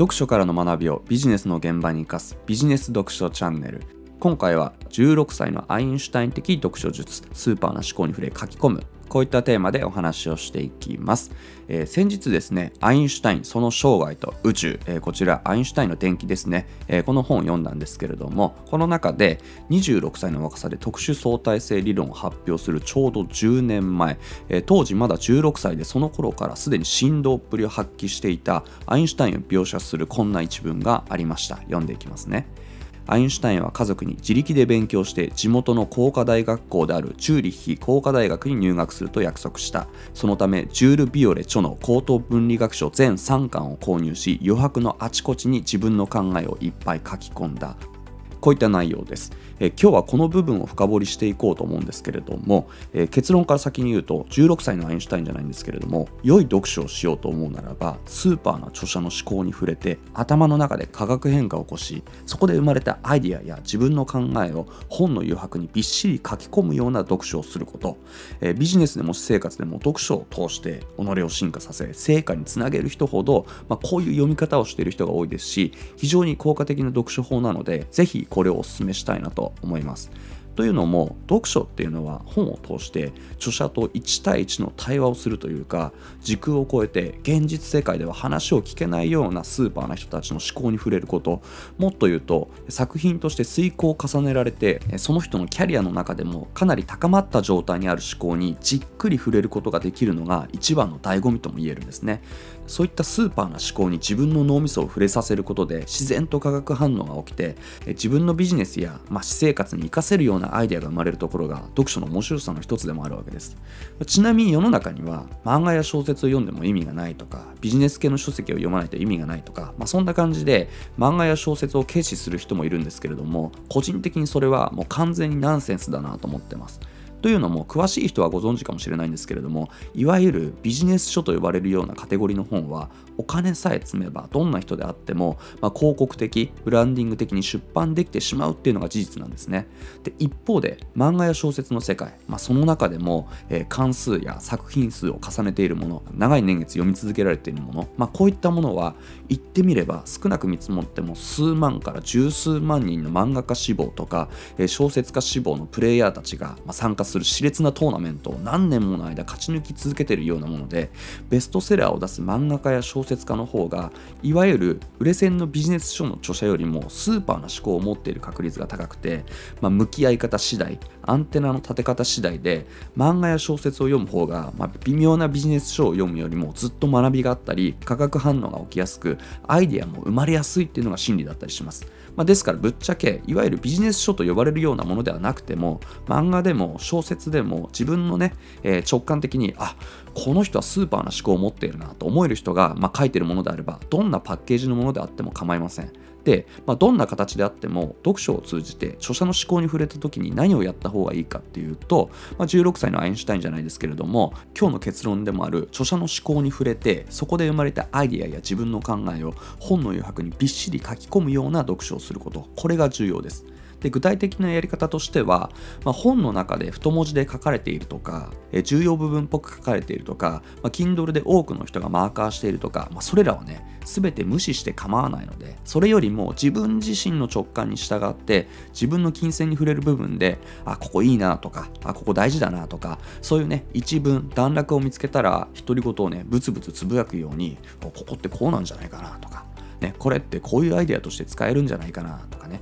読書からの学びをビジネスの現場に生かすビジネス読書チャンネル。今回は16歳のアインシュタイン的読書術スーパーな思考に触れ書き込む。こういったテーマでお話をしていきます、えー、先日ですねアインシュタインその生涯と宇宙、えー、こちらアインシュタインの伝記ですね、えー、この本を読んだんですけれどもこの中で26歳の若さで特殊相対性理論を発表するちょうど10年前、え当時まだ16歳でその頃からすでに振動っぷりを発揮していたアインシュタインを描写するこんな一文がありました。読んでいきますね。アインシュタインは家族に自力で勉強して地元の工科大学校であるチューリッヒ工科大学に入学すると約束した。そのためジュール・ビオレ著の高等分理学書全3巻を購入し余白のあちこちに自分の考えをいっぱい書き込んだ。こういった内容です。え今日はこの部分を深掘りしていこうと思うんですけれども、え結論から先に言うと16歳のアインシュタインじゃないんですけれども良い読書をしようと思うならばスーパーな著者の思考に触れて頭の中で化学変化を起こしそこで生まれたアイディアや自分の考えを本の余白にびっしり書き込むような読書をすること、えビジネスでも私生活でも読書を通して己を進化させ成果につなげる人ほど、まあ、こういう読み方をしている人が多いですし非常に効果的な読書法なのでぜひこれをお勧めしたいなと思います。というのも読書っていうのは本を通して著者と1対1の対話をするというか時空を超えて現実世界では話を聞けないようなスーパーな人たちの思考に触れること。もっと言うと作品として遂行を重ねられてその人のキャリアの中でもかなり高まった状態にある思考にじっくり触れることができるのが一番の醍醐味とも言えるんですね。そういったスーパーな思考に自分の脳みそを触れさせることで自然と化学反応が起きて自分のビジネスや、まあ、私生活に活かせるようなアイデアが生まれるところが読書の面白さの一つでもあるわけです。ちなみに世の中には漫画や小説を読んでも意味がないとかビジネス系の書籍を読まないと意味がないとか、まあ、そんな感じで漫画や小説を軽視する人もいるんですけれども個人的にそれはもう完全にナンセンスだなと思ってます。というのも詳しい人はご存知かもしれないんですけれどもいわゆるビジネス書と呼ばれるようなカテゴリーの本はお金さえ積めばどんな人であっても、まあ、広告的ブランディング的に出版できてしまうっていうのが事実なんですね。で一方で漫画や小説の世界、まあ、その中でも、えー、関数や作品数を重ねているもの長い年月読み続けられているもの、まあ、こういったものは言ってみれば少なく見積もっても数万から十数万人の漫画家志望とか、えー、小説家志望のプレイヤーたちが、参加するする熾烈なトーナメントを何年もの間勝ち抜き続けているようなものでベストセラーを出す漫画家や小説家の方がいわゆる売れ線のビジネス書の著者よりもスーパーな思考を持っている確率が高くて、まあ、向き合い方次第アンテナの立て方次第で漫画や小説を読む方が、まあ、微妙なビジネス書を読むよりもずっと学びがあったり化学反応が起きやすくアイデアも生まれやすいっていうのが真理だったりします。まあ、ですからぶっちゃけいわゆるビジネス書と呼ばれるようなものではなくても漫画でも小小説でも自分のね、えー、直感的にあこの人はスーパーな思考を持っているなと思える人が、まあ、書いてるものであればどんなパッケージのものであっても構いません。で、まあ、どんな形であっても読書を通じて著者の思考に触れた時に何をやった方がいいかっていうと、まあ、16歳のアインシュタインじゃないですけれども今日の結論でもある著者の思考に触れてそこで生まれたアイデアや自分の考えを本の余白にびっしり書き込むような読書をすることこれが重要です。で具体的なやり方としては、まあ、本の中で太文字で書かれているとか、え重要部分っぽく書かれているとか、まあ、Kindle で多くの人がマーカーしているとか、まあ、それらはね全て無視して構わないのでそれよりも自分自身の直感に従って自分の金銭に触れる部分であここいいなとかあここ大事だなとかそういうね一文段落を見つけたら独り言をねブツブツつぶやくようにここってこうなんじゃないかなとかね、これってこういうアイデアとして使えるんじゃないかなとかね。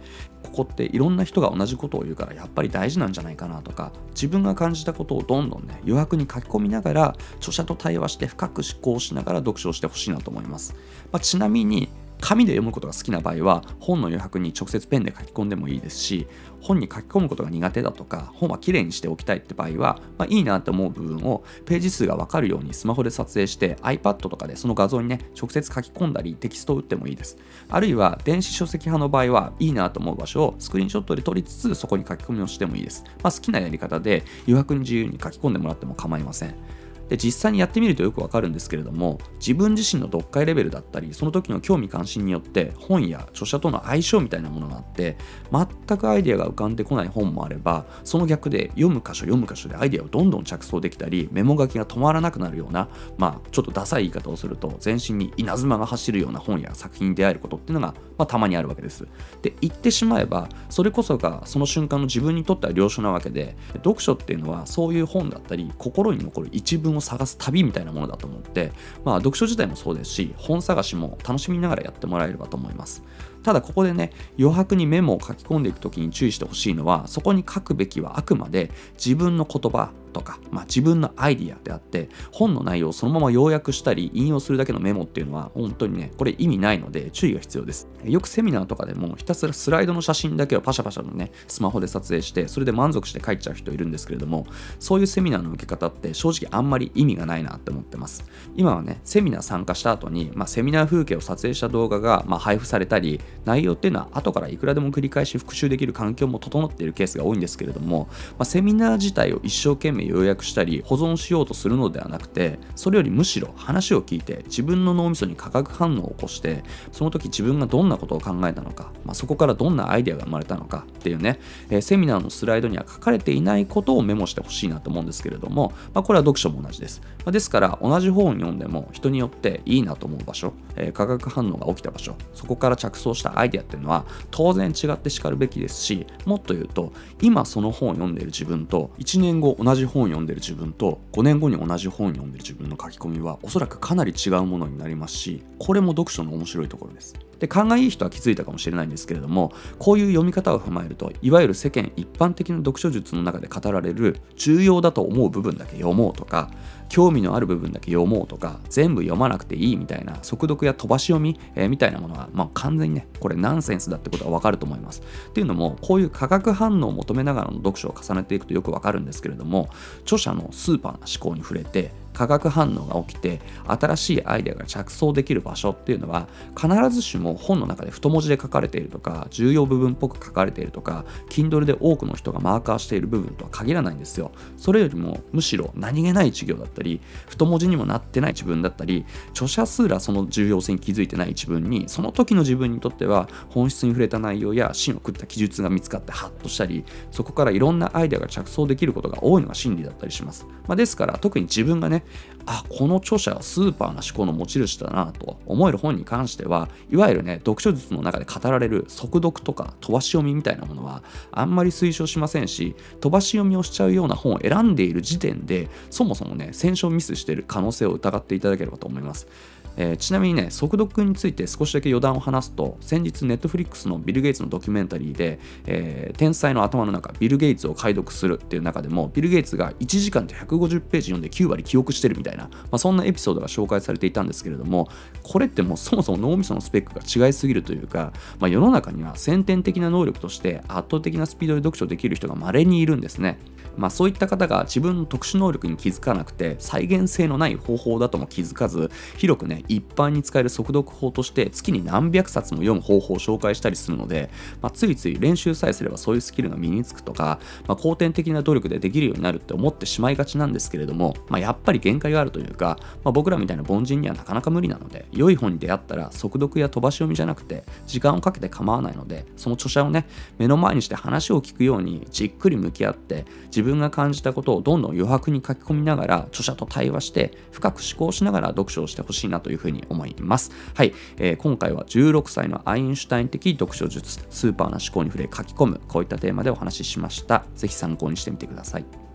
ここっていろんな人が同じことを言うからやっぱり大事なんじゃないかなとか自分が感じたことをどんどんね余白に書き込みながら著者と対話して深く思考しながら読書をしてほしいなと思います、まあ、ちなみに紙で読むことが好きな場合は本の余白に直接ペンで書き込んでもいいですし本に書き込むことが苦手だとか本はきれいにしておきたいって場合は、まあ、いいなって思う部分をページ数が分かるようにスマホで撮影して iPad とかでその画像にね直接書き込んだりテキストを打ってもいいです。あるいは電子書籍派の場合はいいなと思う場所をスクリーンショットで撮りつつそこに書き込みをしてもいいです、まあ、好きなやり方で余白に自由に書き込んでもらっても構いません。で実際にやってみるとよくわかるんですけれども自分自身の読解レベルだったりその時の興味関心によって本や著者との相性みたいなものがあって全くアイデアが浮かんでこない本もあればその逆で読む箇所読む箇所でアイデアをどんどん着想できたりメモ書きが止まらなくなるようなまあちょっとダサい言い方をすると全身に稲妻が走るような本や作品に出会えることっていうのが、まあ、たまにあるわけです。で言ってしまえばそれこそがその瞬間の自分にとっては良書なわけで読書っていうのはそういう本だったり心に残る一文を探す旅みたいなものだと思って、まあ、読書自体もそうですし本探しも楽しみながらやってもらえればと思います。ただここでね余白にメモを書き込んでいく時に注意してほしいのはそこに書くべきはあくまで自分の言葉とか、まあ、自分のアイディアであって本の内容をそのまま要約したり引用するだけのメモっていうのは本当にねこれ意味ないので注意が必要です。よくセミナーとかでもひたすらスライドの写真だけをパシャパシャのねスマホで撮影してそれで満足して書いちゃう人いるんですけれどもそういうセミナーの受け方って正直あんまり意味がないなって思ってます。今はねセミナー参加した後に、まあ、セミナー風景を撮影した動画が、まあ、配布されたり内容っていうのは後からいくらでも繰り返し復習できる環境も整っているケースが多いんですけれども、まあ、セミナー自体を一生懸命要約したり保存しようとするのではなくてそれよりむしろ話を聞いて自分の脳みそに化学反応を起こしてその時自分がどんなことを考えたのか、まあ、そこからどんなアイデアが生まれたのかっていうね、えー、セミナーのスライドには書かれていないことをメモしてほしいなと思うんですけれども、まあ、これは読書も同じです、まあ、ですから同じ本を読んでも人によっていいなと思う場所、えー、化学反応が起きた場所そこから着想したアイデアっていうのは当然違ってしかるべきですしもっと言うと今その本を読んでいる自分と1年後同じ本を読んでる自分と5年後に同じ本を読んでる自分の書き込みはおそらくかなり違うものになりますしこれも読書の面白いところです。で勘がいい人は気づいたかもしれないんですけれどもこういう読み方を踏まえるといわゆる世間一般的な読書術の中で語られる重要だと思う部分だけ読もうとか興味のある部分だけ読もうとか全部読まなくていいみたいな速読や飛ばし読み、えー、みたいなものは、まあ、完全にねこれナンセンスだってことはわかると思います。っていうのもこういう化学反応を求めながらの読書を重ねていくとよくわかるんですけれども著者のスーパーな思考に触れて化学反応が起きて新しいアイデアが着想できる場所っていうのは必ずしも本の中で太文字で書かれているとか重要部分っぽく書かれているとか Kindle で多くの人がマーカーしている部分とは限らないんですよ。それよりもむしろ何気ない授業だったり太文字にもなってない自分だったり著者すらその重要性に気づいてない自分にその時の自分にとっては本質に触れた内容や芯を食った記述が見つかってハッとしたりそこからいろんなアイデアが着想できることが多いのが真理だったりします、まあ、ですから特に自分がねあこの著者はスーパーな思考の持ち主だなと思える本に関してはいわゆるね読書術の中で語られる速読とか飛ばし読みみたいなものはあんまり推奨しませんし飛ばし読みをしちゃうような本を選んでいる時点でそもそもね選書ミスしている可能性を疑っていただければと思います。えー、ちなみにね、速読について少しだけ余談を話すと、先日、ネットフリックスのビル・ゲイツのドキュメンタリーで、えー、天才の頭の中、ビル・ゲイツを解読するっていう中でも、ビル・ゲイツが1時間で150ページ読んで9割記憶してるみたいな、まあ、そんなエピソードが紹介されていたんですけれども、これってもうそもそも脳みそのスペックが違いすぎるというか、まあ、世の中には先天的な能力として圧倒的なスピードで読書できる人が稀にいるんですね。まあ、そういった方が自分の特殊能力に気づかなくて再現性のない方法だとも気づかず広くね一般に使える速読法として月に何百冊も読む方法を紹介したりするので、まあ、ついつい練習さえすればそういうスキルが身につくとか、まあ、後天的な努力でできるようになるって思ってしまいがちなんですけれども、まあ、やっぱり限界があるというか、まあ、僕らみたいな凡人にはなかなか無理なので良い本に出会ったら速読や飛ばし読みじゃなくて時間をかけて構わないのでその著者をね目の前にして話を聞くようにじっくり向き合って自分分が感じたことをどんどん余白に書き込みながら著者と対話して深く思考しながら読書をしてほしいなというふうに思います。はい、えー、今回は16歳のアインシュタイン的読書術、スーパーな思考に触れ書き込む、こういったテーマでお話ししました。ぜひ参考にしてみてください。